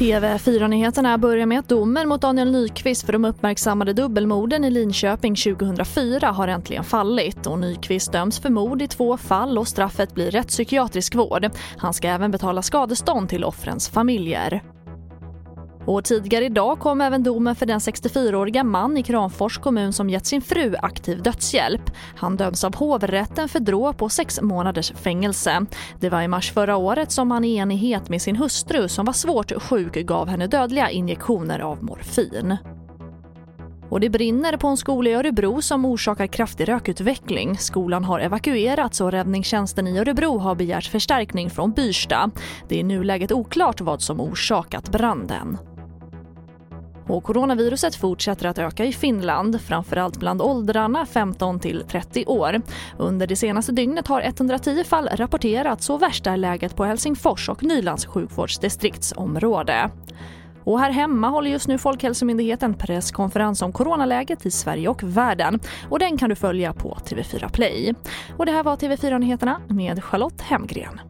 TV4-nyheterna börjar med att domen mot Daniel Nyqvist för de uppmärksammade dubbelmorden i Linköping 2004 har äntligen fallit och Nyqvist döms för mord i två fall och straffet blir rättspsykiatrisk vård. Han ska även betala skadestånd till offrens familjer. Och tidigare idag kom även domen för den 64-åriga man i Kramfors kommun som gett sin fru aktiv dödshjälp. Han döms av hovrätten för dråp på sex månaders fängelse. Det var i mars förra året som han i enighet med sin hustru som var svårt sjuk gav henne dödliga injektioner av morfin. Och det brinner på en skola i Örebro som orsakar kraftig rökutveckling. Skolan har evakuerats och räddningstjänsten i Örebro har begärt förstärkning från Byrsta. Det är i nuläget oklart vad som orsakat branden. Och coronaviruset fortsätter att öka i Finland, framförallt bland åldrarna 15 till 30 år. Under det senaste dygnet har 110 fall rapporterats och värst är läget på Helsingfors och Nylands sjukvårdsdistriktsområde. Och här hemma håller just nu Folkhälsomyndigheten presskonferens om coronaläget i Sverige och världen. Och den kan du följa på TV4 Play. Och det här var TV4-nyheterna med Charlotte Hemgren.